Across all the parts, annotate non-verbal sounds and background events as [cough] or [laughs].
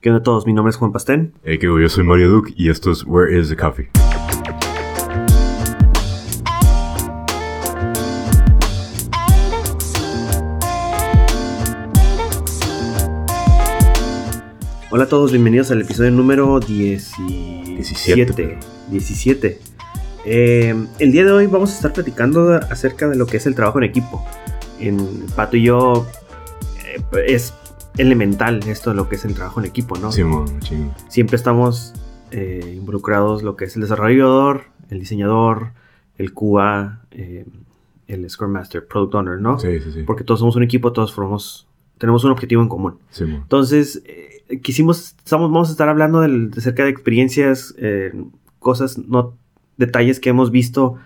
¿Qué onda a todos? Mi nombre es Juan Pastén. Hey, que yo soy Mario Duke y esto es Where is the Coffee? Hola a todos, bienvenidos al episodio número 17. 17. Eh, el día de hoy vamos a estar platicando acerca de lo que es el trabajo en equipo. En Pato y yo eh, es elemental esto de lo que es el trabajo en equipo, ¿no? Sí. Siempre estamos eh, involucrados lo que es el desarrollador, el diseñador, el QA, eh, el Scrum Master, Product Owner, ¿no? Sí, sí, sí. Porque todos somos un equipo, todos formamos, tenemos un objetivo en común. Sí. Entonces, eh, quisimos, estamos, vamos a estar hablando del, acerca de experiencias, cosas, no, detalles que hemos visto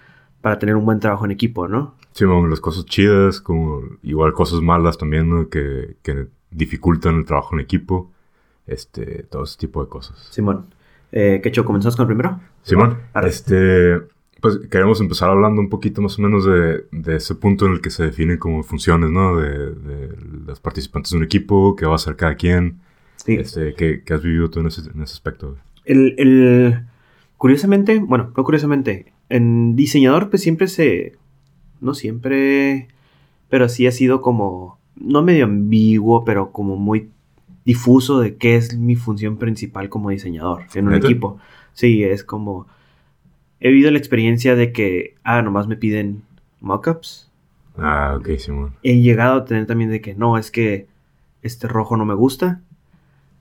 para tener un buen trabajo en equipo, ¿no? Sí, mon, las cosas chidas, como igual cosas malas también, ¿no? Que, que dificultan el trabajo en equipo. Este, todo ese tipo de cosas. Simón. Eh, ¿Qué hecho? ¿Comenzamos con el primero? Simón, Arre. este, pues queremos empezar hablando un poquito más o menos de, de ese punto en el que se definen como funciones, ¿no? De, de los participantes de un equipo, qué va a hacer cada quien, Sí. este, qué, qué has vivido tú en ese, en ese aspecto. El, el- curiosamente, bueno, no curiosamente, en diseñador pues siempre se, no siempre, pero sí ha sido como, no medio ambiguo, pero como muy difuso de qué es mi función principal como diseñador en un ¿Neta? equipo. Sí, es como, he vivido la experiencia de que, ah, nomás me piden mockups. Ah, ok, Simón. He llegado a tener también de que no, es que este rojo no me gusta.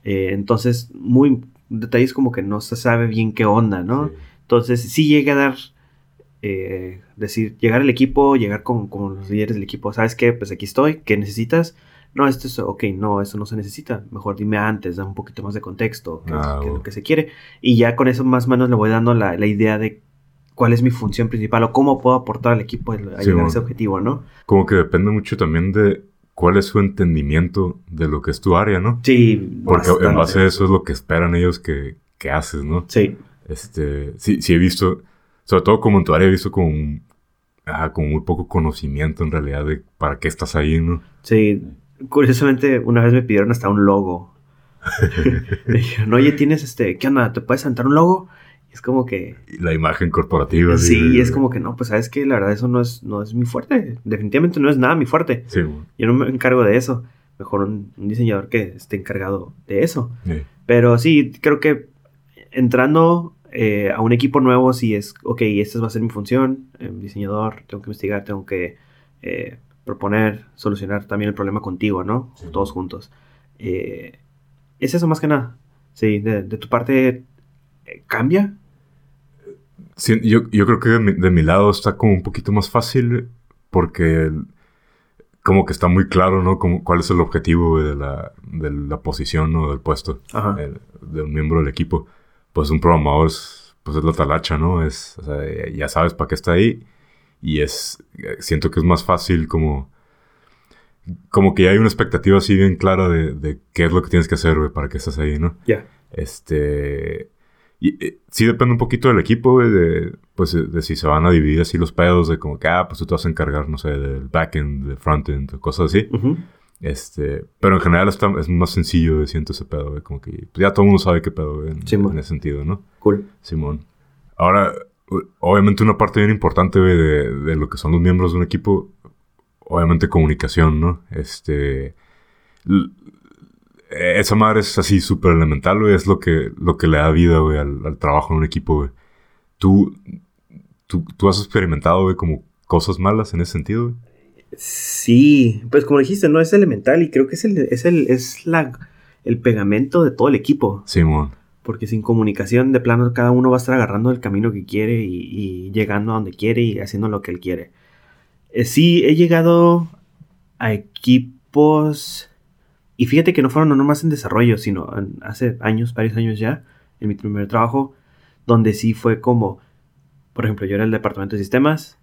Eh, entonces, muy detalles como que no se sabe bien qué onda, ¿no? Sí. Entonces, sí llegué a dar, eh, decir, llegar al equipo, llegar con, con los líderes del equipo, ¿sabes qué? Pues aquí estoy, ¿qué necesitas? No, esto es, ok, no, eso no se necesita. Mejor dime antes, da un poquito más de contexto, qué, Ah, qué es lo que se quiere. Y ya con eso más o menos le voy dando la, la idea de cuál es mi función principal o cómo puedo aportar al equipo a Sí, llegar a ese objetivo, ¿no? Como que depende mucho también de cuál es su entendimiento de lo que es tu área, ¿no? Sí, Porque en base a eso es lo que esperan ellos que, que haces, ¿no? Sí, Este, sí, sí he visto, sobre todo como en tu área he visto ah, como muy poco conocimiento en realidad de para qué estás ahí, ¿no? sí. Curiosamente, una vez me pidieron hasta un logo. [laughs] me dijeron, oye, tienes este, ¿qué onda? ¿Te puedes sentar un logo? Y es como que, Y La imagen corporativa. sí, de- es como que no, pues sabes que la verdad eso no es, no es mi fuerte. Definitivamente no es nada mi fuerte. Sí, bueno, Yo no me encargo de eso. Mejor un, un diseñador que esté encargado de eso. sí. Pero sí, creo que entrando eh, a un equipo nuevo, sí es, ok, esta va a ser mi función, eh, diseñador, tengo que investigar, tengo que eh, proponer, solucionar también el problema contigo, ¿no? Sí. Todos juntos. Eh, es eso más que nada. Sí, de, de tu parte, ¿cambia? Sí, yo, yo creo que de mi, de mi lado está como un poquito más fácil porque como que está muy claro, ¿no? Como, cuál es el objetivo de la, de la posición o del puesto de un miembro del equipo. Pues un programador es, pues es la talacha, ¿no? Es, o sea, ya- sabes para qué está ahí y es, eh, siento que es más fácil como, como que ya hay una expectativa así bien clara de, de qué es lo que tienes que hacer, güey, para que estés ahí, ¿no? Ya. Este. Y, eh, sí depende un poquito del equipo, güey, de, pues, de, si se van a dividir así los pedos, de como que, ah, pues tú te vas a encargar, no sé, del backend, del frontend, cosas así. Ujú. Este, pero en general está, es más sencillo, güey, siento ese pedo, güey, como que pues, ya todo el mundo sabe qué pedo, güey, en, en ese sentido, ¿no? Cool. Simón. Ahora, obviamente una parte bien importante, güey, de, de lo que son los miembros de un equipo, obviamente comunicación, ¿no? Este... esa madre es así súper elemental, güey. Es lo que, lo que le da vida, güey, al, al trabajo en un equipo, güey. ¿Tú, tú, tú has experimentado, güey, como cosas malas en ese sentido, güey? Sí, pues como dijiste, no es elemental y creo que es el, es el, es la, el pegamento de todo el equipo. Simón. Porque sin comunicación, de plano, cada uno va a estar agarrando el camino que quiere y, y llegando a donde quiere y haciendo lo que él quiere. Eh, sí, he llegado a equipos. Y fíjate que no fueron no nomás en desarrollo, sino en- hace años, varios años ya, en mi primer trabajo, donde sí fue como. Por ejemplo, yo era el departamento de sistemas,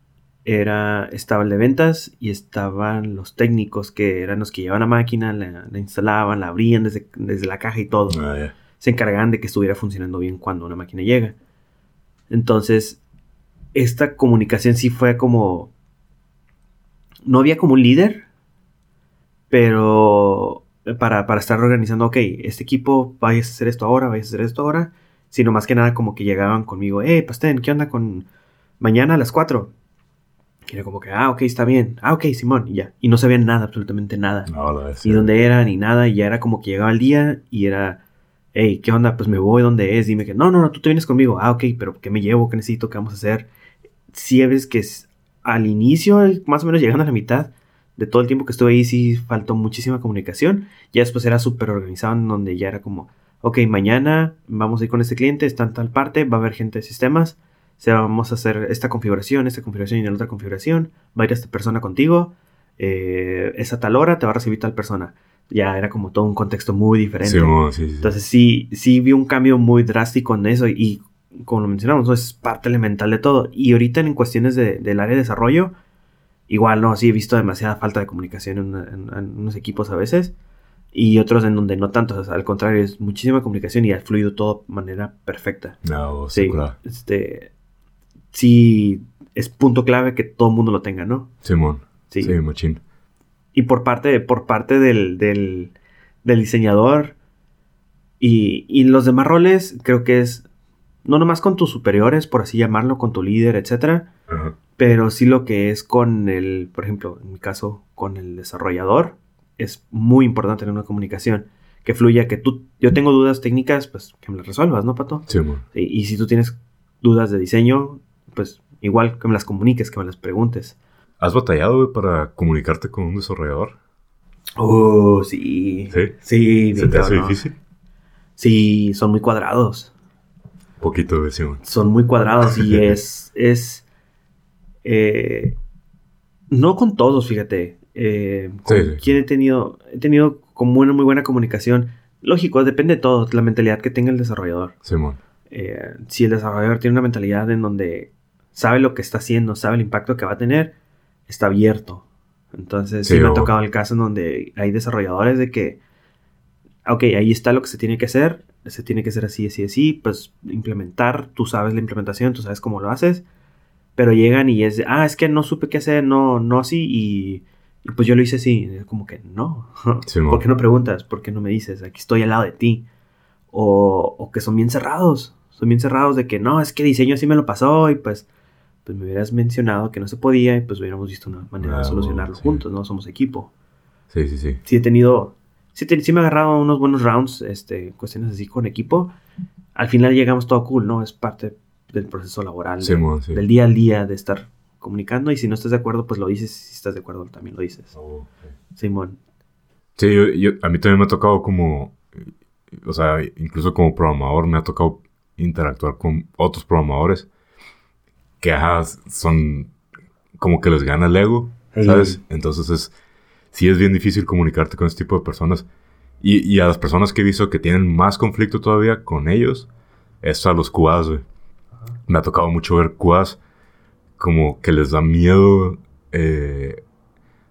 era, estaba el de ventas y estaban los técnicos que eran los que llevaban la máquina, la, la instalaban, la abrían desde, desde la caja y todo Ah, ya. se encargaban de que estuviera funcionando bien cuando una máquina llega. Entonces, esta comunicación sí fue como... No había como un líder, pero para, para estar organizando, ok, este equipo, vayas a hacer esto ahora, vayas a hacer esto ahora, sino más que nada como que llegaban conmigo, hey, Pastén, ¿qué onda con mañana a las 4? Era como que, ah, ok, está bien. Ah, ok, Simón, y ya. Y no sabían nada, absolutamente nada. No, la Ni dónde era, ni nada. Y ya era como que llegaba el día y era, hey, ¿qué onda? Pues me voy, ¿dónde es? Dime que, no, no, no, tú te vienes conmigo. Ah, ok, pero ¿qué me llevo? ¿Qué necesito? ¿Qué vamos a hacer? Sí, ves que es, al inicio, más o menos llegando a la mitad de todo el tiempo que estuve ahí, sí faltó muchísima comunicación. Ya después era súper organizado, en donde ya era como, ok, mañana vamos a ir con este cliente, está en tal parte, va a haber gente de sistemas sea, vamos a hacer esta configuración, esta configuración y la otra configuración. Va a ir esta persona contigo. Eh, esa tal hora te va a recibir tal persona. Ya era como todo un contexto muy diferente. Entonces sí, sí vi un cambio muy drástico en eso y como lo mencionamos, es parte elemental de todo. Y ahorita en cuestiones de, del área de desarrollo, igual no, sí he visto demasiada falta de comunicación en, unos equipos a veces y otros en donde no tanto, al contrario, es muchísima comunicación y ha fluido todo de manera perfecta. No, sí, claro. Este, sí es punto clave que todo el mundo lo tenga, ¿no? Simón. Sí, sí machín. Y por parte, por parte del, del, diseñador y, y, los demás roles, creo que es no nomás con tus superiores, por así llamarlo, con tu líder, etcétera, pero sí lo que es con el, por ejemplo, en mi caso, con el desarrollador, es muy importante en una comunicación que fluya, que tú, yo tengo dudas técnicas, pues que me las resuelvas, ¿no, Pato? Sí, y si tú tienes dudas de diseño, pues igual que me las comuniques, que me las preguntes. ¿Has batallado, para comunicarte con un desarrollador? Oh, sí. ¿Sí? Sí. ¿Se te hace difícil? Sí, son muy cuadrados. Poquito, decimos. Son muy cuadrados y [laughs] es... es eh, no con todos, fíjate. Eh, con quien he tenido... He tenido como una muy buena comunicación. Lógico, depende de todo, la mentalidad que tenga el desarrollador. Simón. Eh, si el desarrollador tiene una mentalidad en donde sabe lo que está haciendo, sabe el impacto que va a tener, está abierto. Entonces, sí, me ha tocado el caso en donde hay desarrolladores de que, ok, ahí está lo que se tiene que hacer, se tiene que hacer así, así, así, pues implementar, tú sabes la implementación, tú sabes cómo lo haces, pero llegan y es, ah, es que no supe qué hacer, no, no así, y, pues yo lo hice así, como que no, ¿por qué no preguntas? ¿Por qué no me dices? Aquí estoy al lado de ti. O, o que son bien cerrados, son bien cerrados de que no, es que diseño así me lo pasó y pues pues me hubieras mencionado que no se podía y pues hubiéramos visto una manera de solucionarlo juntos, ¿no? Somos equipo. Sí, sí, sí. Sí he tenido, sí, sí me he agarrado unos buenos rounds, este, cuestiones así con equipo. Al final llegamos todo cool, ¿no? Es parte del proceso laboral, del día al día, de estar comunicando y si no estás de acuerdo, pues lo dices, si estás de acuerdo también lo dices. Oh, Simón. Sí, yo, a mí también me ha tocado como, o sea, incluso como programador me ha tocado interactuar con otros programadores que son como que les gana el ego, ¿sabes? Entonces es, sí es bien difícil comunicarte con este tipo de personas. Y, y, a las personas que he visto que tienen más conflicto todavía con ellos, es a los QAs, güey. Me ha tocado mucho ver QAs como que les da miedo eh,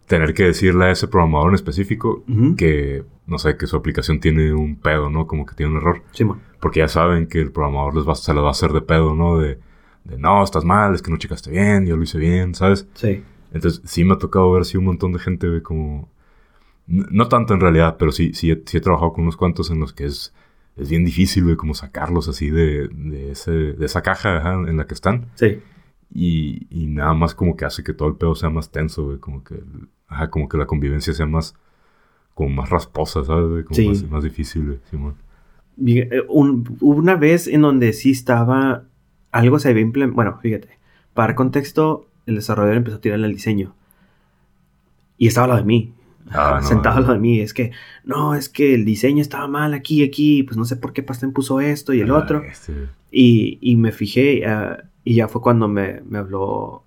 tener que decirle a ese programador en específico que, no sé, que su aplicación tiene un pedo, ¿no? Como que tiene un error. Sí, Porque ya saben que el programador les va, se les va a hacer de pedo, ¿no? De, de no, estás mal, es que no checaste bien, yo lo hice bien, ¿sabes? Sí. Entonces, sí me ha tocado ver, sí, un montón de gente ve como... No tanto en realidad, pero sí, sí, he, trabajado con unos cuantos en los que es, es bien difícil, güey, como sacarlos así de, de, ese, de esa caja en la que están. Sí. Y, y, nada más como que hace que todo el pedo sea más tenso, güey, como que, ajá, como que la convivencia sea más, como más rasposa, ¿sabes? Como sí. más, más, difícil, güey, Simón. Eh, una vez en donde sí estaba algo se había implementado. Bueno, fíjate. Para contexto, el desarrollador empezó a tirar el diseño. Y estaba lo de mí. Ah, [laughs] sentado al lado de mí. Es que, no, es que el diseño estaba mal aquí, aquí. Pues no sé por qué Pastén puso esto y el ah, otro. Este. Y, y, me fijé. Ah, y ya fue cuando me, me habló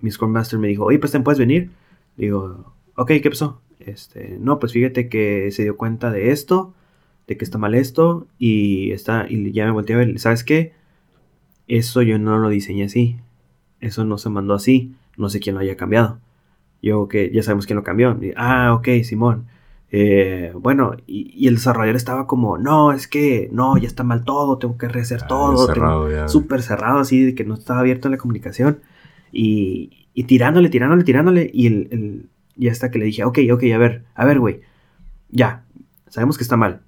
mi Scrum Master. Me dijo, oye, Pastén, ¿puedes venir? Digo, ok, ¿qué pasó? Este, no, pues fíjate que se dio cuenta de esto, de que está mal esto. Y, está, y ya me volteé a ver, ¿sabes qué? Eso yo no lo diseñé así. Eso no se mandó así. No sé quién lo haya cambiado. Yo que ya sabemos quién lo cambió. ah, ok, Simón. Eh, bueno, y, el desarrollador estaba como, no, es que no, ya está mal todo, tengo que rehacer ah, todo. Súper cerrado, así, de que no estaba abierto la comunicación. Y, y tirándole, tirándole, tirándole. Y el, el, ya hasta que le dije, ok, ok, a ver, a ver, güey. Ya, sabemos que está mal.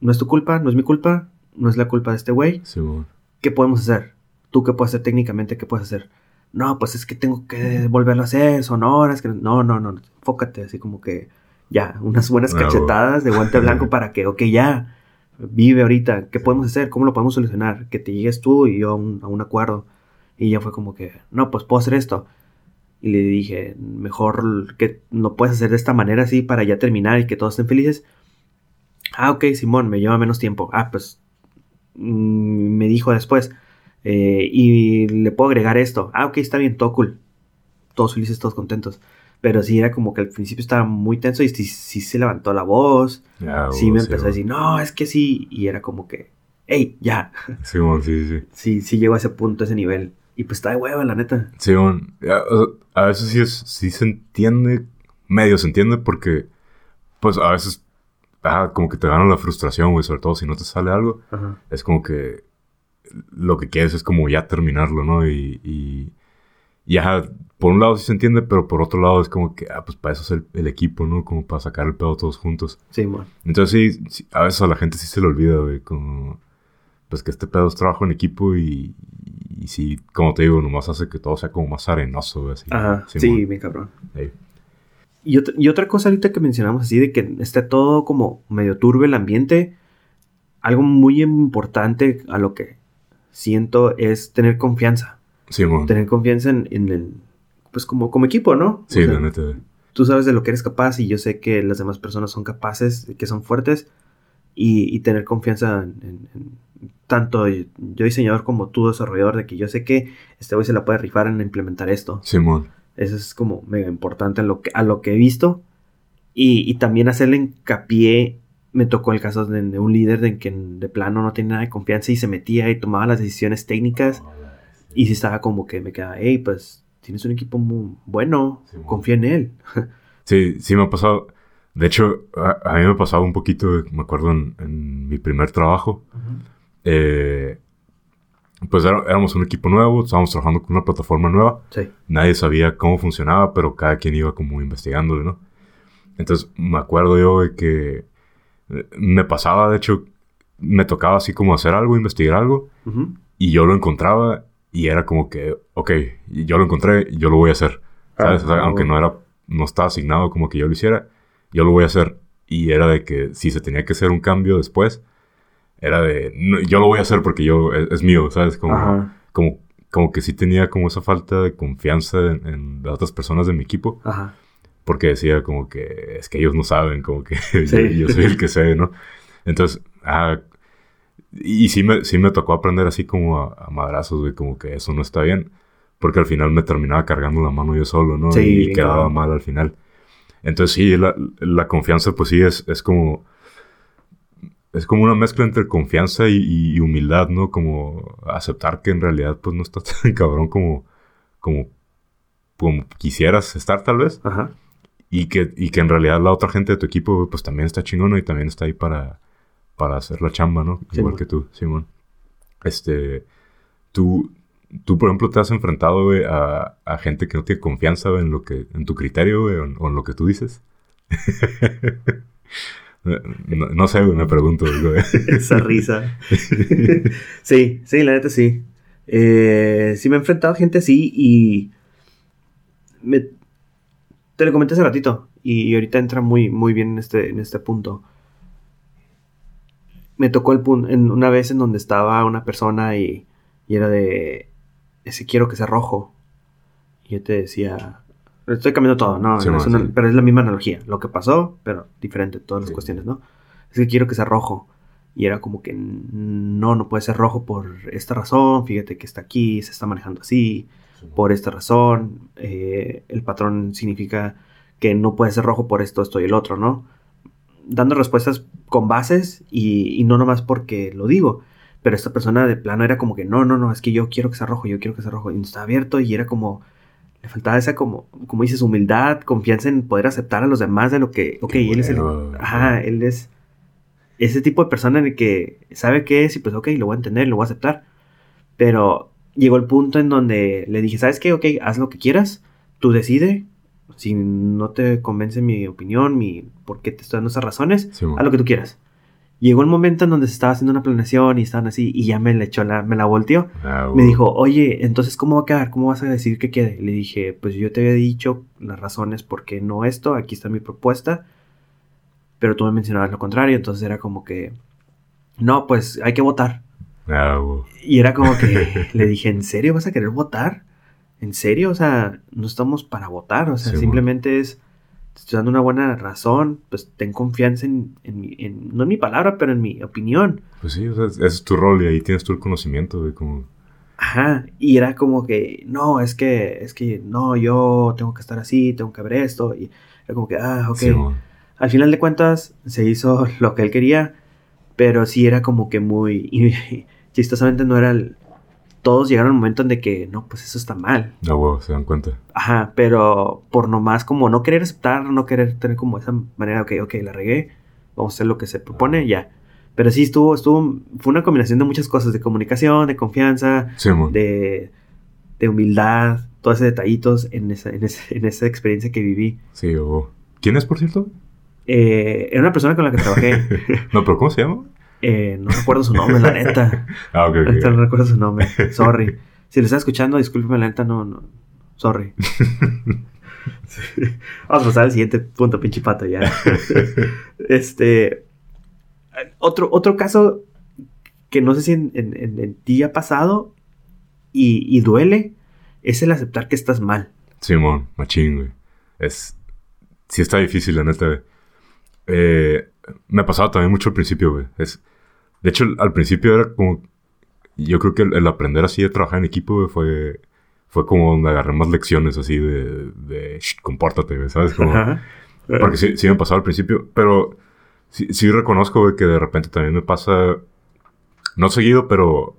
No es tu culpa, no es mi culpa, no es la culpa de este güey. Simón. ¿Qué podemos hacer? ¿Tú qué puedes hacer técnicamente? ¿Qué puedes hacer? No, pues es que tengo que volverlo a hacer, son horas que... No, no, no, enfócate, así como que ya, unas buenas bueno. cachetadas de guante blanco para que, ok, ya, vive ahorita, ¿qué podemos hacer? ¿Cómo lo podemos solucionar? Que te llegues tú y yo a un, a un acuerdo. Y ya fue como que, no, pues puedo hacer esto. Y le dije, mejor que no puedes hacer de esta manera así para ya terminar y que todos estén felices. Ah, ok, Simón, me lleva menos tiempo. Ah, pues me dijo después. eh, y le puedo agregar esto. Ah, ok, está bien, todo cool. Todos felices, todos contentos. Pero sí era como que al principio estaba muy tenso y sí, sí se levantó la voz. Ya, sí güey, me empezó a güey. decir, no, es que sí. Y era como que, hey, ya. Simón, sí, sí. Sí, sí llegó a ese punto, a ese nivel. Y pues está de hueva, la neta. Simón, ya, o sea, a veces sí, es, sí se entiende, medio se entiende porque, pues a veces, ah, como que te gana la frustración, güey, sobre todo si no te sale algo. Ajá. es como que lo que quieres es como ya terminarlo, ¿no? Y, y, y ajá, por un lado sí se entiende, pero por otro lado es como que, ah, pues para eso es el, el equipo, ¿no? Como para sacar el pedo todos juntos. Simón. Entonces sí, sí, a veces a la gente sí se le olvida, güey, como, pues que este pedo es trabajo en equipo y, y sí, como te digo, nomás hace que todo sea como más arenoso, güey, así. Ajá, sí, mi cabrón. Ey. Y, ot- y otra cosa ahorita que mencionamos así de que está todo como medio turbio el ambiente, algo muy importante a lo que siento es tener confianza. Simón. Tener confianza en, en el, pues como, como equipo, ¿no? Sí, O sea, la neta, tú sabes de lo que eres capaz y yo sé que las demás personas son capaces, que son fuertes y, y tener confianza en, en- en tanto yo diseñador como tú desarrollador de que yo sé que este güey se la puede rifar en implementar esto. Simón. Eso es como mega importante a lo que, a lo que he visto. Y, y también hacerle hincapié. Me tocó el caso de, de un líder de que de plano no tenía nada de confianza y se metía y tomaba las decisiones técnicas. Y si estaba como que me quedaba, hey, pues tienes un equipo muy bueno, Sí, confía en él. [laughs] Sí, sí me ha pasado. De hecho, a, a mí me ha pasado un poquito, me acuerdo en, en mi primer trabajo. eh, pues éramos un equipo nuevo, estábamos trabajando con una plataforma nueva. Sí. Nadie sabía cómo funcionaba, pero cada quien iba como investigándole, ¿no? Entonces me acuerdo yo de que eh, me pasaba, de hecho, me tocaba así como hacer algo, investigar algo, y yo lo encontraba y era como que, ok, yo lo encontré, yo lo voy a hacer. ¿Sabes? O sea, Ah, aunque no era, no estaba asignado como que yo lo hiciera, yo lo voy a hacer. Y era de que si se tenía que hacer un cambio después, era de, "No, yo lo voy a hacer porque yo, es, es mío, ¿sabes? Como, Ajá. como, como que sí tenía como esa falta de confianza en, en las otras personas de mi equipo, Ajá. porque decía como que es que ellos no saben, como que [laughs] yo, Sí. yo soy el que sé, ¿no? Entonces, ah, y sí me, sí me tocó aprender así como a, a madrazos, güey, como que eso no está bien. Porque al final me terminaba cargando la mano yo solo, ¿no? Sí, y bien quedaba cabrón. mal al final. Entonces sí, la, la confianza pues sí es, es como... Es como una mezcla entre confianza y, humildad, ¿no? Como aceptar que en realidad pues no estás [laughs] tan cabrón como, como, como quisieras estar tal vez. Ajá. Y que, y que en realidad la otra gente de tu equipo, pues también está chingona y también está ahí para, para hacer la chamba, ¿no? Sí, Igual que tú, Simón. Este, tú, tú, por ejemplo, te has enfrentado, a, a gente que no tiene confianza en lo que, en tu criterio, o, en- o en lo que tú dices. [laughs] no, no sé, me pregunto. [laughs] Esa risa. [laughs] sí, sí, la neta sí. Eh, sí me he enfrentado a gente así y... me- te lo comenté hace ratito y ahorita entra muy, muy bien en este, en este punto. Me tocó el punto en una vez en donde estaba una persona y, y era de... Ese quiero que sea rojo. Y yo te decía... Estoy cambiando todo, ¿no? Sí, Es bueno, una- sí. Pero es la misma analogía. Lo que pasó, pero diferente, todas las Sí. cuestiones, ¿no? Es que quiero que sea rojo. Y era como que no, no puede ser rojo por esta razón. Fíjate que está aquí, se está manejando así. Por esta razón. eh, el patrón significa que no puede ser rojo por esto, esto y el otro, ¿no? Dando respuestas con bases y, y no nomás porque lo digo. Pero esta persona de plano era como que no, no, no, es que yo quiero que sea rojo, yo quiero que sea rojo. Y está abierto y era como. Le faltaba esa, como, como dices, humildad, confianza en poder aceptar a los demás de lo que. Ok, Qué él es el. Ajá, él es ese tipo de persona en el que sabe qué es y pues ok, lo voy a entender, lo voy a aceptar. Pero llegó el punto en donde le dije, ¿sabes qué? Ok, haz lo que quieras, tú decide, Si no te convence mi opinión, mi por qué te estoy dando esas razones, Sí, haz lo que tú quieras. Llegó el momento en donde se estaba haciendo una planeación y estaban así y ya me la echó la, me la volteó. Ah, Me dijo, oye, entonces, ¿cómo va a quedar? ¿Cómo vas a decir que quede? Le dije, pues yo te había dicho las razones por qué no esto, aquí está mi propuesta, pero tú me mencionabas lo contrario, entonces era como que, no, pues hay que votar. Ah. Y era como que [laughs] le dije, ¿en serio vas a querer votar? ¿En serio? O sea, no estamos para votar, o sea, Sí, simplemente es, te estoy dando una buena razón, pues ten confianza en, en mi, en- no en mi palabra, pero en mi opinión. Pues sí, o sea, ese es tu rol y ahí tienes tú el conocimiento, güey, como... Ajá, y era como que, no, es que, es que, no, yo tengo que estar así, tengo que ver esto, y era como que, ah, ok. Sí. Al final de cuentas, se hizo [laughs] lo que él quería, pero sí era como que muy, y [laughs] chistosamente no era el, todos llegaron al momento en de que, no, pues eso está mal. Ah, güey, se dan cuenta. Ajá, pero por nomás como no querer aceptar, no querer tener como esa manera, ok, ok, la regué, vamos a hacer lo que se propone, ya. Pero sí estuvo, estuvo, fue una combinación de muchas cosas, de comunicación, de confianza, Sí, de, de humildad, todos esos detallitos en esa, en, ese- en esa experiencia que viví. Sí, güey. ¿Quién es, por cierto? Eh, era una persona con la que trabajé. [laughs] No, pero ¿cómo se llama? Eh, no recuerdo su nombre, la neta. [laughs] Ah, ok, Ahorita ok. no recuerdo su nombre. [laughs] Sorry. Si lo está escuchando, discúlpeme, la neta, no, no. Sorry. [laughs] Sí. Vamos a pasar al siguiente punto, pinche pato, ya. Este. Otro, otro caso que no sé si en, en- en- en ti ha pasado y, y duele es el aceptar que estás mal. Simón, machín, güey. Es... Sí está difícil, la neta, güey. Eh, me pasaba también mucho al principio, güey. Es... De hecho, al principio era como... Yo creo que el, el aprender así de trabajar en equipo, fue... Fue como donde agarré más lecciones así de... de "Shh, compórtate, ¿sabes? Como... Porque sí, sí me pasaba al principio, pero sí, sí reconozco, güey, que de repente también me pasa, no seguido, pero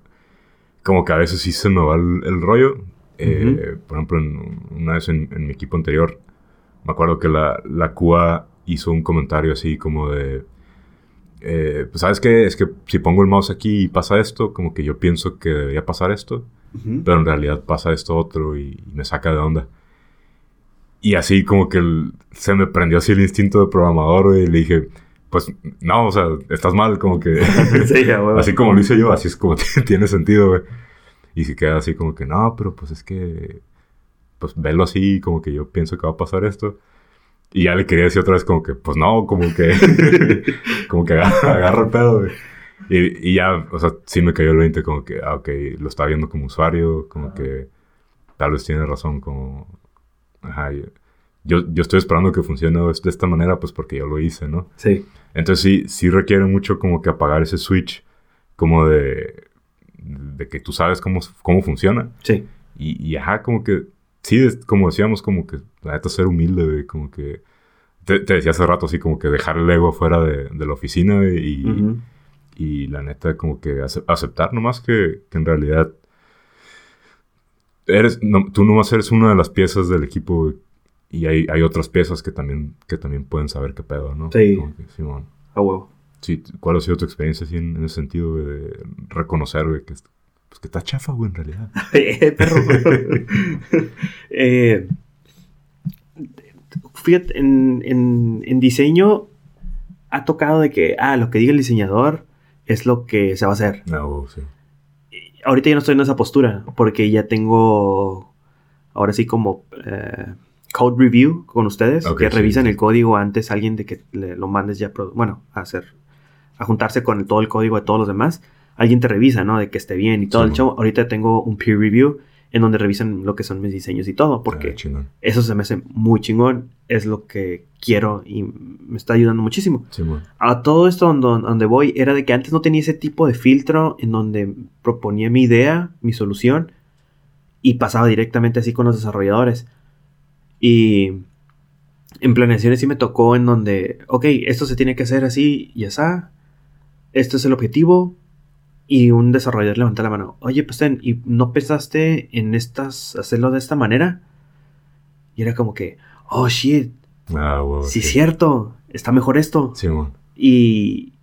como que a veces sí se me va el, el rollo. Eh, Por ejemplo, en- una vez en, en mi equipo anterior, me acuerdo que la, la QA hizo un comentario así como de, eh, pues sabes qué, es que si pongo el mouse aquí y pasa esto, como que yo pienso que debería pasar esto, Ujú. pero en realidad pasa esto otro y, y me saca de onda. Y así como que el- se me prendió así el instinto de programador y le dije, pues no, o sea, estás mal, como que... [laughs] Sí, a huevo. así como lo hice yo, así es como [laughs] tiene sentido, güey. Y se queda así como que, no, pero pues es que... Pues velo así, como que yo pienso que va a pasar esto. Y ya le quería decir otra vez como que, pues no, como que... [laughs] como que agarra, agarra el pedo, güey. Y, y ya, o sea, sí me cayó el 20 como que, ah, ok, lo está viendo como usuario, como que tal vez tiene razón, como... Ajá, yo, yo, yo estoy esperando que funcione de esta manera, pues porque yo lo hice, ¿no? Sí. Entonces sí, sí requiere mucho como que apagar ese switch, como de, de que tú sabes cómo, cómo funciona. Sí. Y, y ajá, como que, sí, es- como decíamos, como que la neta ser humilde, güey, como que, te, te decía hace rato, así como que dejar el ego fuera de, de la oficina güey, y, la neta como que ace- aceptar nomás que, que en realidad eres, no, tú nomás eres una de las piezas del equipo güey, y hay, hay otras piezas que también, que también pueden saber qué pedo, ¿no? Sí. Que, Simón. A huevo. Sí, ¿cuál ha sido tu experiencia así en, en ese sentido, güey, de reconocer, güey, que, pues, que está chafa, güey, en realidad? [laughs] Eh, perro. [laughs] Eh, fíjate, en, en- en diseño ha tocado de que, ah, lo que diga el diseñador es lo que se va a hacer. No, sí. Ahorita ya no estoy en esa postura porque ya tengo, ahora sí como eh, code review con ustedes, Ok, que sí, revisan sí. el código antes alguien de que le- lo mandes ya, bueno, a hacer, a juntarse con todo el código de todos los demás. Alguien te revisa, ¿no? De que esté bien y todo Sí, el show. Ahorita tengo un peer review en donde revisan lo que son mis diseños y todo, porque Ah, eso se me hace muy chingón, es lo que quiero y me está ayudando muchísimo. Sí. A todo esto donde, donde voy era de que antes no tenía ese tipo de filtro en donde proponía mi idea, mi solución y pasaba directamente así con los desarrolladores. Y en planeaciones sí me tocó en donde, ok, esto se tiene que hacer así y así, esto es el objetivo. Y un desarrollador levanta la mano, oye, pues ten, ¿y no pensaste en estas, hacerlo de esta manera? Y era como que, oh shit, Ah, güey. sí, cierto, está mejor esto. Sí. Y,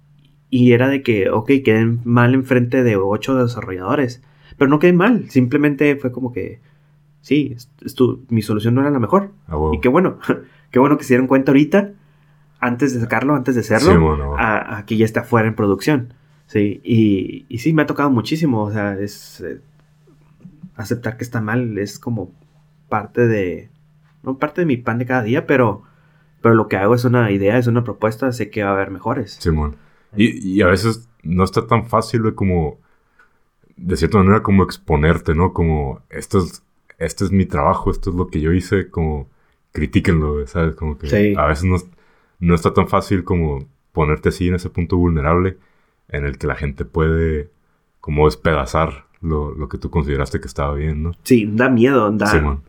y era de que, ok, quedé mal enfrente de ocho desarrolladores. Pero no quedé mal, simplemente fue como que sí, es, es tu- mi solución no era la mejor. A huevo. Y qué bueno, [laughs] qué bueno que se dieron cuenta ahorita, antes de sacarlo, antes de hacerlo, Sí, bueno, a, a que ya está fuera en producción. Sí, y, y sí, me ha tocado muchísimo. O sea, es. eh, aceptar que está mal es como parte de. No parte de mi pan de cada día, pero. Pero lo que hago es una idea, es una propuesta, sé que va a haber mejores. Simón. Y, y a veces no está tan fácil de como, de cierta manera, como exponerte, ¿no? Como, esto es, este es mi trabajo, esto es lo que yo hice, como, critíquenlo, ¿sabes? Como que Sí. a veces no, no está tan fácil como ponerte así en ese punto vulnerable en el que la gente puede como despedazar lo, lo que tú consideraste que estaba bien, ¿no? Sí, da miedo, da.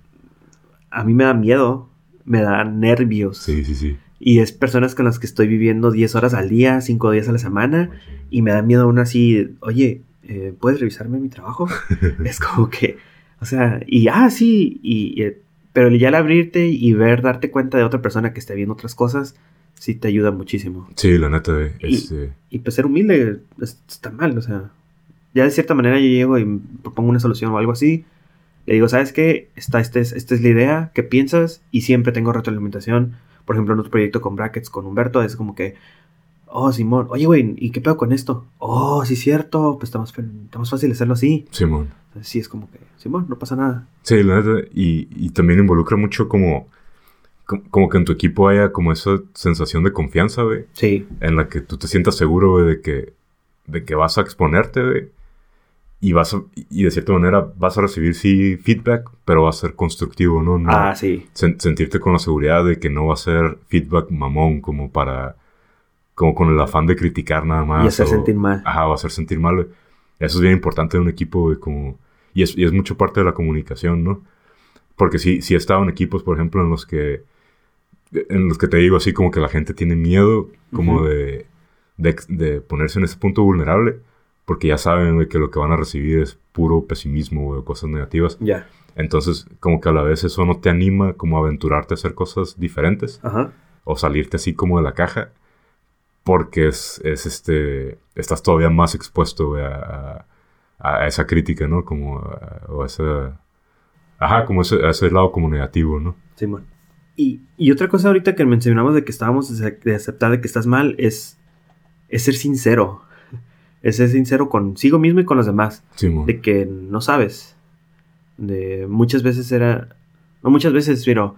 A mí me da miedo, me da nervios. Sí, sí, sí. Y es personas con las que estoy viviendo 10 horas al día, 5 días a la semana. Y me da miedo aún así, oye, eh, ¿puedes revisarme mi trabajo? [laughs] es como que, o sea, y ah, sí, y, y, pero ya al abrirte y ver, darte cuenta de otra persona que está viendo otras cosas, sí te ayuda muchísimo. Sí, la neta, güey, Y- este, Y pues ser humilde es- está mal, o sea, ya de cierta manera yo llego y propongo una solución o algo así. Le digo, ¿sabes qué? Esta, este es- esta es la idea, ¿qué piensas? Y siempre tengo retroalimentación. Por ejemplo, en otro proyecto con Brackets, con Humberto, es como que, oh, Simón, oye, güey, ¿y qué pedo con esto? Oh, sí, cierto, pues está más, está más fácil hacerlo así. Simón. Entonces, sí, es como que, Simón, no pasa nada. Sí, la neta, y, y también involucra mucho como, co- como que en tu equipo haya como esa sensación de confianza, güey, Sí, en la que tú te sientas seguro, güey, de que, de que vas a exponerte, güey, y vas a- y de cierta manera vas a recibir, sí, feedback, pero va a ser constructivo, ¿no? No- ah, sí, sen- sentirte con la seguridad de que no va a ser feedback mamón como para, como con el afán de criticar nada más. y hacer o- sentir mal. Ajá, va a hacer sentir mal, güey. Eso es bien importante de un equipo, güey, como... Y es, y es mucho parte de la comunicación, ¿no? Porque sí, sí he estado en equipos, por ejemplo, en los que... En los que te digo así como que la gente tiene miedo como Ujú. de, de, de ponerse en ese punto vulnerable. Porque ya saben, güey, que lo que van a recibir es puro pesimismo, güey, o cosas negativas. Ya, Entonces, como que a la vez eso no te anima como a aventurarte a hacer cosas diferentes ajá, o salirte así como de la caja porque es, es este estás todavía más expuesto güey, a, a- a esa crítica no como a, o a ese ajá como ese, a ese lado como negativo no Simón. Y, y otra cosa ahorita que mencionamos de que estábamos de aceptar de que estás mal es, es ser sincero. Es ser sincero consigo mismo y con los demás. De que no sabes. De muchas veces era. No muchas veces, pero.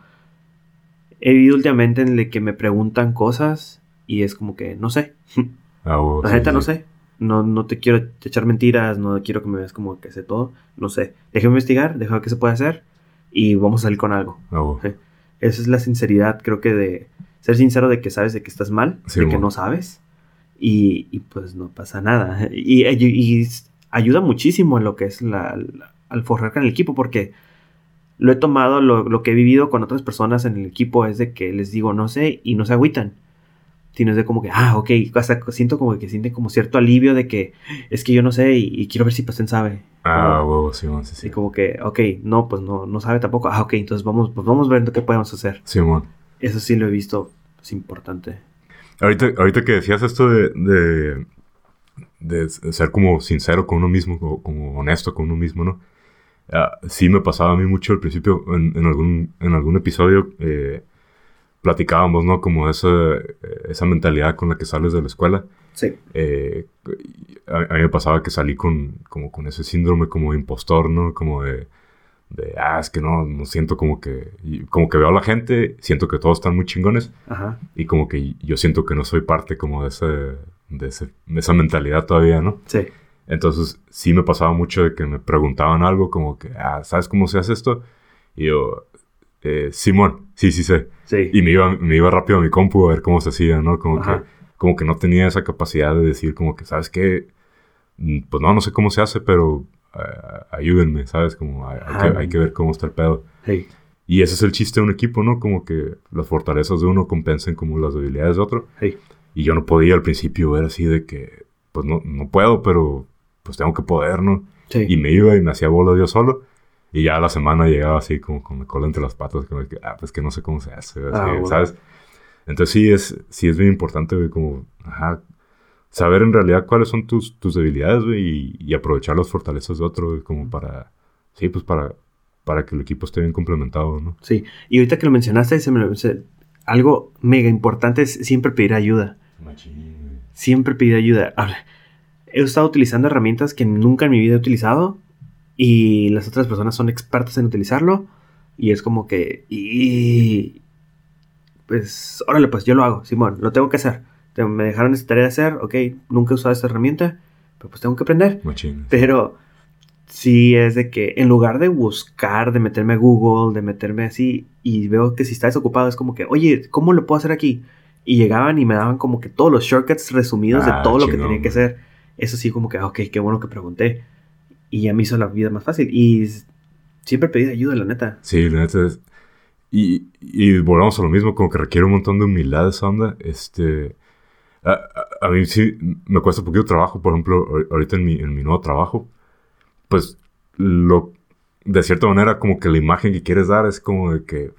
He vivido últimamente en el que me preguntan cosas y es como que no sé. [laughs] Ah, huevo, La sí, neta no sé. No, no te quiero echar mentiras, no quiero que me veas como que sé todo. No sé. Déjame investigar, déjame qué se puede hacer y vamos a salir con algo. Ah. Sí. Esa es la sinceridad, creo que de ser sincero de que sabes de que estás mal, Sí, de que no sabes y, y pues no pasa nada. Y, y- y ayuda muchísimo en lo que es la, la- al forjar con el equipo porque lo he tomado, lo, lo que he vivido con otras personas en el equipo es de que les digo no sé y no se agüitan. Sino es de como que, ah, ok, hasta siento como que sienten como cierto alivio de que es que yo no sé y, y quiero ver si Pastén sabe. ah huevo Simón sí sí y como que, ok, no, pues no, no sabe tampoco. Ah, ok, entonces vamos, pues vamos viendo qué podemos hacer. Simón Eso sí lo he visto, es importante. ahorita ahorita que decías esto de, de de ser como sincero con uno mismo como honesto con uno mismo no Ah, sí me pasaba a mí mucho al principio en, en algún en algún episodio eh, platicábamos no como esa esa mentalidad con la que sales de la escuela Sí. eh, a, a mí me pasaba que salí con, como con ese síndrome como de impostor, ¿no? Como de, de, ah, es que no, no siento como que, como que veo a la gente, siento que todos están muy chingones Ajá. y como que yo siento que no soy parte como de, ese, de, ese, de esa mentalidad todavía, ¿no? Sí. Entonces sí me pasaba mucho de que me preguntaban algo como que, ah, ¿sabes cómo se hace esto? Y yo, eh, Simón, sí, sí sé. Sí. Y me iba, me iba rápido a mi compu a ver cómo se hacía, ¿no? Como Ajá. que, como que no tenía esa capacidad de decir como que, ¿sabes qué? Mm, Pues no, no sé cómo se hace, pero eh, ayúdenme, ¿sabes? Como hay, hay Ajá. que, hay que ver cómo está el pedo. Sí. Y ese es el chiste de un equipo, ¿no? Como que las fortalezas de uno compensen como las debilidades de otro. Sí. Y yo no podía al principio ver así de que, pues no, no puedo, pero pues tengo que poder, ¿no? Sí. Y me iba y me hacía bola yo solo. Y ya a la semana llegaba así como con la cola entre las patas, como que, ah, pues que no sé cómo se hace, Ah, bueno. ¿sabes? Entonces sí es, sí es bien importante, güey, como, ajá, saber en realidad cuáles son tus, tus debilidades, güey, y, y aprovechar las fortalezas de otro, güey, como para, sí, pues para, para que el equipo esté bien complementado, ¿no? Sí, y ahorita que lo mencionaste, se me, se- algo mega importante es siempre pedir ayuda. Siempre pedir ayuda. Ahora, He estado utilizando herramientas que nunca en mi vida he utilizado y las otras personas son expertas en utilizarlo y es como que... Y, pues, órale, pues yo lo hago, Simón, lo tengo que hacer. Te- Me dejaron esta tarea de hacer, ok, nunca he usado esta herramienta, pero pues tengo que aprender. Machín. Pero sí es de que en lugar de buscar, de meterme a Google, de meterme así, y veo que si está desocupado es como que, oye, ¿cómo lo puedo hacer aquí? Y llegaban y me daban como que todos los shortcuts resumidos Ah, de todo lo que tenía que hacer. Eso sí, como que, ah, ok, qué bueno que pregunté. Y ya me hizo la vida más fácil. Y siempre pedí ayuda, la neta. Sí, la neta es... Y, y volvamos a lo mismo, como que requiere un montón de humildad esa onda. Este... A, a- a mí sí me cuesta un poquito trabajo, por ejemplo, ahor- ahorita en mi, en mi nuevo trabajo, pues lo... De cierta manera, como que la imagen que quieres dar es como de que,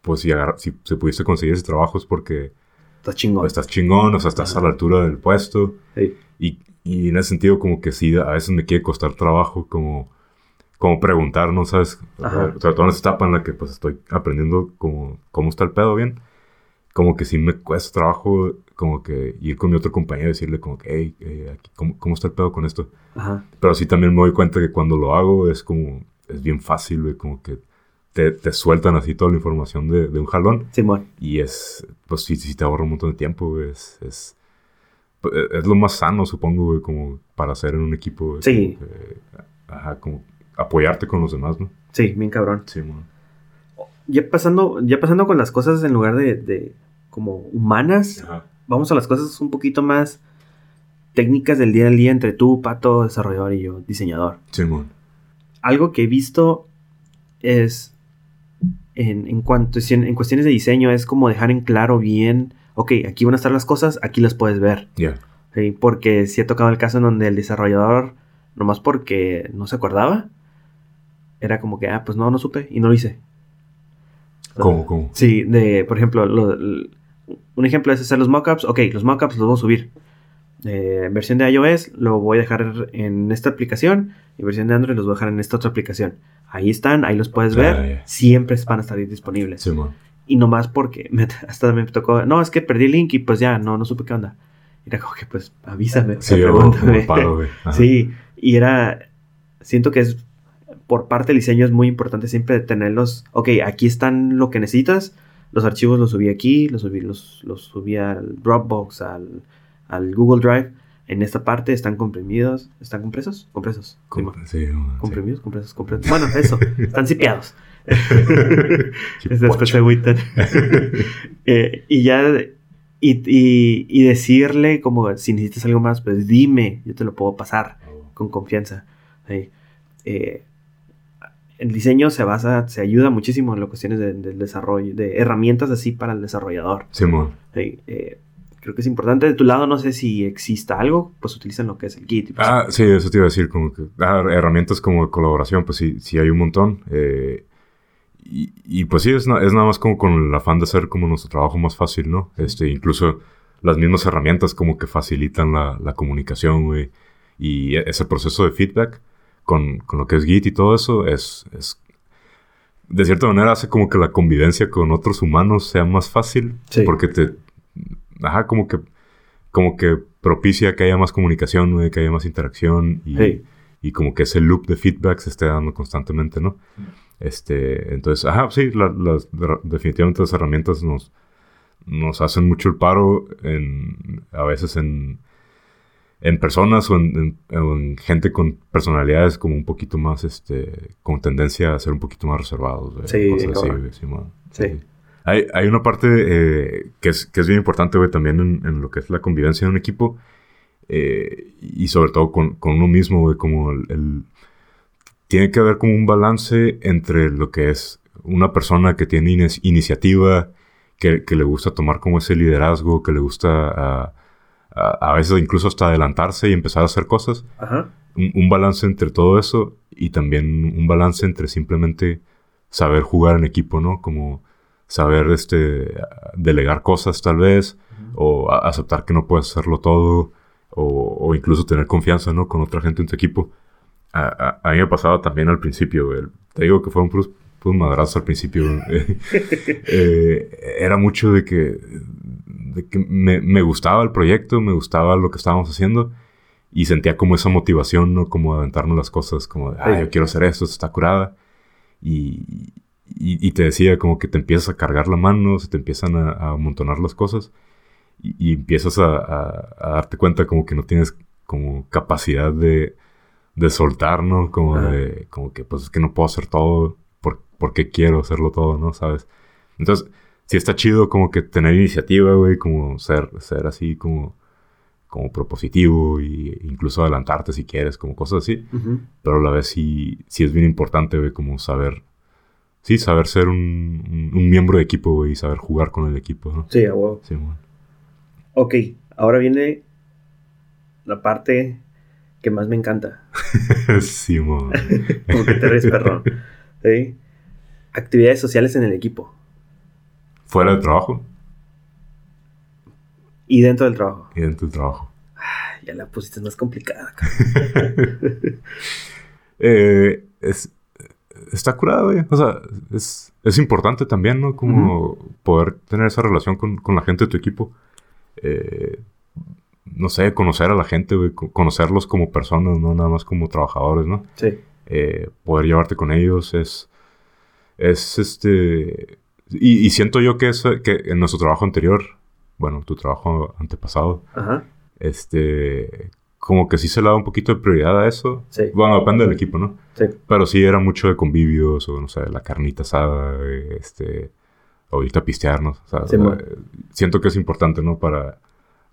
pues si, agarra- si se pudiste conseguir ese trabajo es porque Está chingón. estás chingón, o sea, estás a la altura del puesto. Sí. Y, y en ese sentido, como que sí, a veces me quiere costar trabajo, como, como preguntar, ¿no? ¿Sabes? Ajá. Sobre todo en esta etapa en la que pues estoy aprendiendo como, cómo está el pedo bien. Como que sí me cuesta trabajo, como que ir con mi otro compañero y decirle como que, hey, eh, aquí, ¿cómo, ¿cómo está el pedo con esto? Ajá. Pero sí también me doy cuenta que cuando lo hago es como, es bien fácil, güey, como que te, te sueltan así toda la información de, de un jalón. Simón. Y es, pues sí, sí te ahorra un montón de tiempo, güey. Es, es, es lo más sano, supongo, güey, como para hacer en un equipo. güey, Sí. como que, ajá, como apoyarte con los demás, ¿no? Sí, bien cabrón. Sí, man. Ya pasando, ya pasando con las cosas en lugar de, de como humanas, Ajá. vamos a las cosas un poquito más técnicas del día a día entre tú, Pato, desarrollador y yo, diseñador. Sí, man. Algo que he visto es en, en cuanto en, en cuestiones de diseño es como dejar en claro bien, ok, aquí van a estar las cosas, aquí las puedes ver. Ya. ¿sí? Porque sí ha tocado el caso en donde el desarrollador, nomás porque no se acordaba, era como que, ah, pues no, no supe y no lo hice. ¿Cómo, cómo? Sí, de, por ejemplo, lo- un ejemplo es hacer los mockups. Ok, los mockups los voy a subir. Eh, versión de iOS lo voy a dejar en esta aplicación y versión de Android los voy a dejar en esta otra aplicación. Ahí están, ahí los puedes Ah, ver. Siempre van a estar disponibles. Sí. Y nomás porque me- [laughs] hasta me tocó, no, es que perdí el link y pues ya, no, no supe qué onda. Y era como que pues avísame, Sí, pregúntame. paro. [laughs] Sí, y era, siento que es, por parte del diseño es muy importante siempre tenerlos, ok, aquí están lo que necesitas, los archivos los subí aquí, los subí, los, los subí al Dropbox, al, al Google Drive, en esta parte están comprimidos, ¿están compresos? Compresos. Com- sí, man, sí. comprimidos, compresos, compresos. Bueno, eso, [laughs] están sipeados. Después se agüitan. Eh, y ya, y, y, y decirle como, si necesitas algo más, pues dime, yo te lo puedo pasar con confianza. ¿sí? Eh, el diseño se basa, se ayuda muchísimo en las cuestiones de- del desarrollo, de herramientas así para el desarrollador. Sí, man. ¿sí? Eh, creo que es importante. De tu lado, no sé si exista algo, pues utilizan lo que es el Git. pues, Ah, sí, eso te iba a decir, como que ah, herramientas como de colaboración, pues sí, sí hay un montón. eh, y, y, pues sí, es, na- es nada más como con el afán de hacer como nuestro trabajo más fácil, ¿no? Este, incluso las mismas herramientas como que facilitan la, la comunicación, güey. Y e- ese proceso de feedback con, con lo que es Git y todo eso es, es... De cierta manera hace como que la convivencia con otros humanos sea más fácil. Sí. Porque te... Ajá, como que... Como que propicia que haya más comunicación, güey, que haya más interacción y, Sí. Y como que ese loop de feedback se esté dando constantemente, ¿no? Este, entonces, ajá, sí, la- las, de- definitivamente las herramientas nos, nos hacen mucho el paro en, a veces en, en personas o en, en- o en gente con personalidades como un poquito más, este, con tendencia a ser un poquito más reservados. güey, Sí, cosas así, sí. Sí. Hay, hay una parte eh, que, es, que es bien importante, güey, también en, en lo que es la convivencia en un equipo. Eh, y sobre todo con, con uno mismo, güey, como el, el- Tiene que haber como un balance entre lo que es una persona que tiene inici- iniciativa, que, que le gusta tomar como ese liderazgo, que le gusta a, a, a veces incluso hasta adelantarse y empezar a hacer cosas Ajá. un, un balance entre todo eso y también un balance entre simplemente saber jugar en equipo, ¿no? Como saber este delegar cosas tal vez o aceptar que no puedes hacerlo todo o, o incluso tener confianza, ¿no? Con otra gente en tu equipo. A, a, mí me pasaba también al principio. Te digo que fue un un madrazo al principio. [laughs] Eh, era mucho de que, de que me, me, gustaba el proyecto, me gustaba lo que estábamos haciendo y sentía como esa motivación, ¿no? Como aventarnos las cosas, como, ah, yo quiero hacer esto, esto está curada. Y, y, te decía como que te empiezas a cargar la mano, se te empiezan a, amontonar las cosas y, empiezas a, a, darte cuenta como que no tienes como capacidad de, de soltar, ¿no? Como de, como que pues es que no puedo hacer todo porque quiero hacerlo todo, ¿no? ¿Sabes? Entonces, sí está chido como que tener iniciativa, güey, como ser, ser así como, como propositivo e incluso adelantarte si quieres, como cosas así. Pero a la vez sí, sí es bien importante, güey, como saber, sí, saber ser un, un, miembro de equipo, güey, y saber jugar con el equipo, ¿no? Sí, a Sí, bueno. Ok, ahora viene la parte que más me encanta. [laughs] sí, [laughs] como que te ríes, perrón. ¿Sí? actividades sociales en el equipo. ¿Fuera del trabajo? Y dentro del trabajo. Y dentro del trabajo. ya la pusiste más complicada. [laughs] eh, es, está curada, güey. O sea, es, es, importante también, ¿no? Como poder tener esa relación con, con, la gente de tu equipo. Eh, no sé, conocer a la gente, güey. Conocerlos como personas, no nada más como trabajadores, ¿no? Sí. Eh, poder llevarte con ellos es es este... Y, siento yo que, eso, que en nuestro trabajo anterior, bueno, tu trabajo antepasado, este, como que sí se le da un poquito de prioridad a eso. Sí. Bueno, depende del equipo, ¿no? Sí. Pero sí era mucho de convivios, o no sé, la carnita asada, este, ahorita pistearnos. O sea, siento que es importante, ¿no? Para,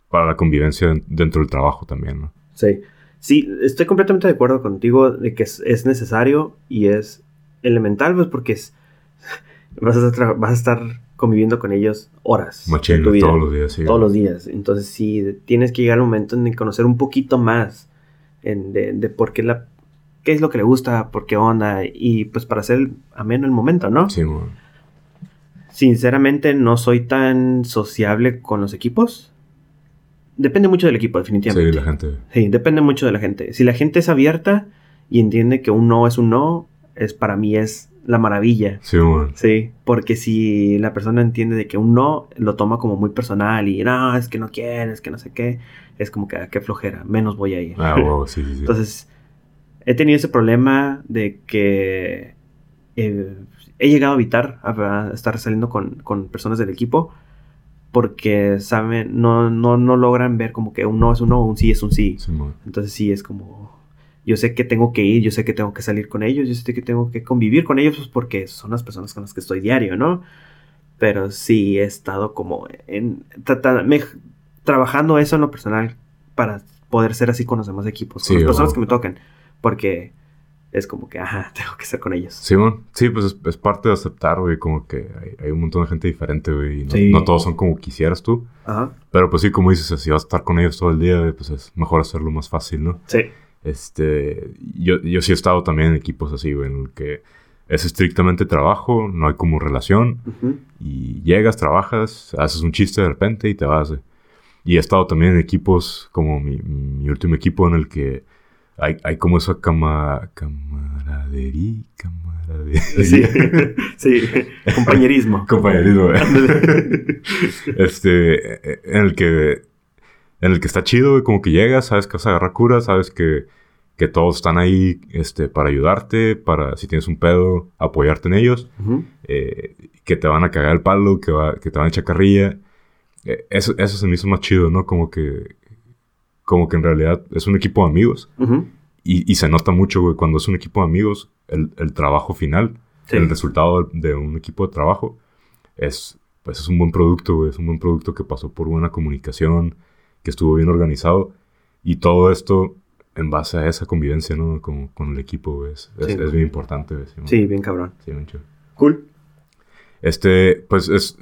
para la convivencia dentro del trabajo también, ¿no? Sí. Sí, estoy completamente de acuerdo contigo de que es necesario y es elemental, pues porque es, [laughs] vas, a vas a estar conviviendo con ellos horas. Machino, todos los días, sí. Todos los días. Entonces sí, tienes que llegar al momento en conocer un poquito más de, de, por qué la... qué es lo que le gusta, por qué onda, y pues para hacer ameno el momento, ¿no? Sí, bueno. Sinceramente no soy tan sociable con los equipos. Depende mucho del equipo, definitivamente. Sí, la gente. Sí, depende mucho de la gente. Si la gente es abierta y entiende que un no es un no, es para mí es la maravilla. Sí, bueno. Sí, porque si la persona entiende de que un no lo toma como muy personal y no, es que no quieres, que no sé qué, es como que ah, qué flojera, menos voy a ir. Ah, wow, sí, sí, [laughs] Entonces, he tenido ese problema de que eh, he llegado a evitar a, estar saliendo con, con, personas del equipo porque saben, no, no, no logran ver como que un no es un no, un sí es un sí. sí Entonces sí es como yo sé que tengo que ir, yo sé que tengo que salir con ellos, yo sé que tengo que convivir con ellos pues porque son las personas con las que estoy diario, ¿no? Pero sí he estado como en trabajando eso en lo personal para poder ser así con los demás equipos, con las personas que me toquen, porque es como que, ajá, [laughs] tengo que ser con ellos. Sí, sí, pues es, parte de aceptar, güey, como que hay, un montón de gente diferente, güey, y no, todos son como quisieras tú. Ajá. Pero pues sí, como dices, si vas a estar con ellos todo el día, pues es mejor hacerlo más fácil, ¿no? Sí. Este, yo, yo sí he estado también en equipos así, güey, en el que es estrictamente trabajo, no hay como relación. Y llegas, trabajas, haces un chiste de repente y te vas. Y he estado también en equipos como mi, mi último equipo en el que hay, hay como esa cama, camaradería, camaradería. Sí, [laughs] sí, compañerismo. compañerismo, Este, en el que en el que está chido, como que llegas, sabes que vas a agarrar cura, sabes que, que todos están ahí este, para ayudarte, para si tienes un pedo, apoyarte en ellos, eh, que te van a cagar el palo, que, va, que te van a echar carrilla. Eh, eso, eso se me hizo más chido, ¿no? Como que, como que en realidad es un equipo de amigos. y, y, se nota mucho, güey, cuando es un equipo de amigos, el, el trabajo final, el resultado de, un equipo de trabajo, es, pues es un buen producto, güey, es un buen producto que pasó por buena comunicación, que estuvo bien organizado. Y todo esto en base a esa convivencia, ¿no? Con, con el equipo, es, es, bien importante. Sí, bien cabrón. Sí, mucho. Cool. Este, pues es,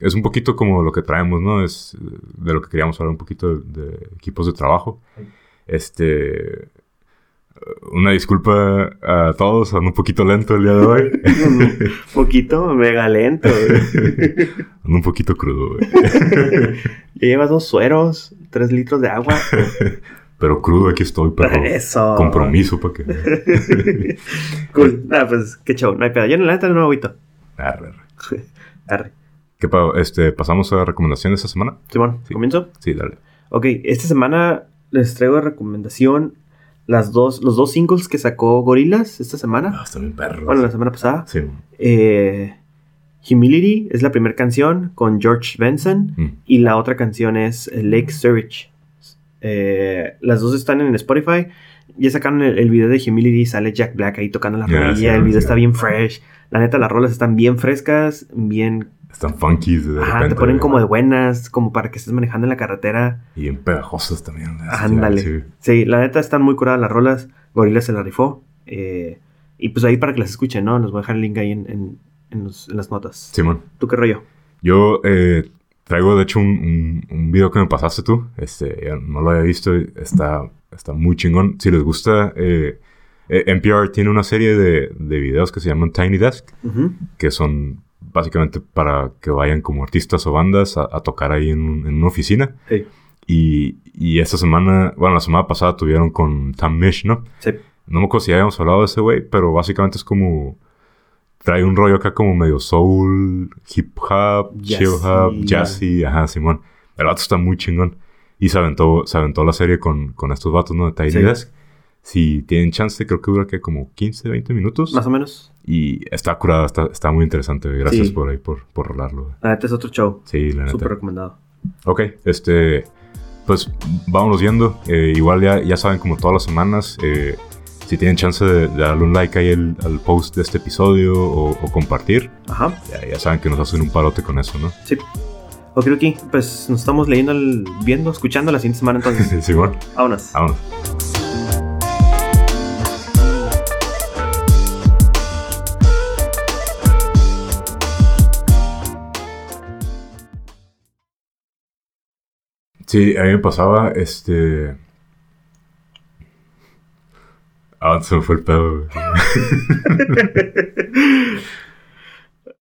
es un poquito como lo que traemos, ¿no? Es de lo que queríamos hablar un poquito de, equipos de trabajo. Este, una disculpa a todos, ando un poquito lento el día de hoy. un [laughs] poquito mega lento. ando un poquito crudo, güey. [laughs] llevas dos sueros, tres litros de agua. [laughs] Pero crudo aquí estoy, pero Eso. compromiso para que... Cool. Nada, pues qué show. No hay pedo. Yo en la neta no me agüito. Arre, arre. [laughs] Arre. ¿Qué este, ¿Pasamos a recomendaciones esta semana? Simón, Sí. ¿comienzo? Sí, dale. Ok, esta semana les traigo de recomendación las dos, los dos singles que sacó Gorillaz esta semana. Ah, está bien perro. Bueno, la semana pasada. Sí. Eh, Humility es la primera canción con George Benson Mm. y la otra canción es Lake Sturridge. Eh, las dos están en Spotify. Ya sacaron el, el video de Humility, sale Jack Black ahí tocando la rodilla. sí, el video sí. está bien fresh. La neta, las rolas están bien frescas, bien... Están funky de Ajá, repente. te ponen como de buenas, como para que estés manejando en la carretera. Y bien pegajosas también. Ándale. sí. La neta están muy curadas las rolas. Gorilla se la rifó. Eh, y pues ahí para que las escuchen, ¿no? Les voy a dejar el link ahí en, en- en los- en las notas. Simón. ¿Tú qué rollo? Yo eh, traigo, de hecho, un, un, un video que me pasaste tú. Este, no lo había visto. Está, está muy chingón. Si les gusta, eh, eh, NPR tiene una serie de, de videos que se llaman Tiny Desk, Ujú. que son básicamente para que vayan como artistas o bandas a, a tocar ahí en, un- en una oficina. Y, y esta semana, bueno, la semana pasada tuvieron con Tam Mish, ¿no? Sí. No me acuerdo si habíamos hablado de ese güey, pero básicamente es como. Trae un rollo acá como medio soul, hip hop, chill hop, Jazzy. jazzy, ajá, Simón. El vato está muy chingón. Y se aventó, se aventó la serie con, con estos vatos, ¿no? De Tiny Sí. Desk. Si tienen chance, creo que dura que como 15, 20 minutos. Más o menos. Y está curada, está, está muy interesante. Gracias Sí. por ahí, por, por rolarlo. La neta es otro show. Sí, la neta. Súper recomendado. Ok, este. Pues vámonos viendo. Eh, igual ya, ya saben, como todas las semanas, eh, si tienen chance de, de darle un like ahí al, al post de este episodio o, o compartir, Ajá. ya, ya saben que nos hacen un parote con eso, ¿no? Sí. Ok, ok. Pues nos estamos leyendo, el- viendo, escuchando la siguiente semana entonces. [laughs] Simón, Vámonos. vámonos. Sí, a mí me pasaba, este... Ah, se me fue el pedo. güey.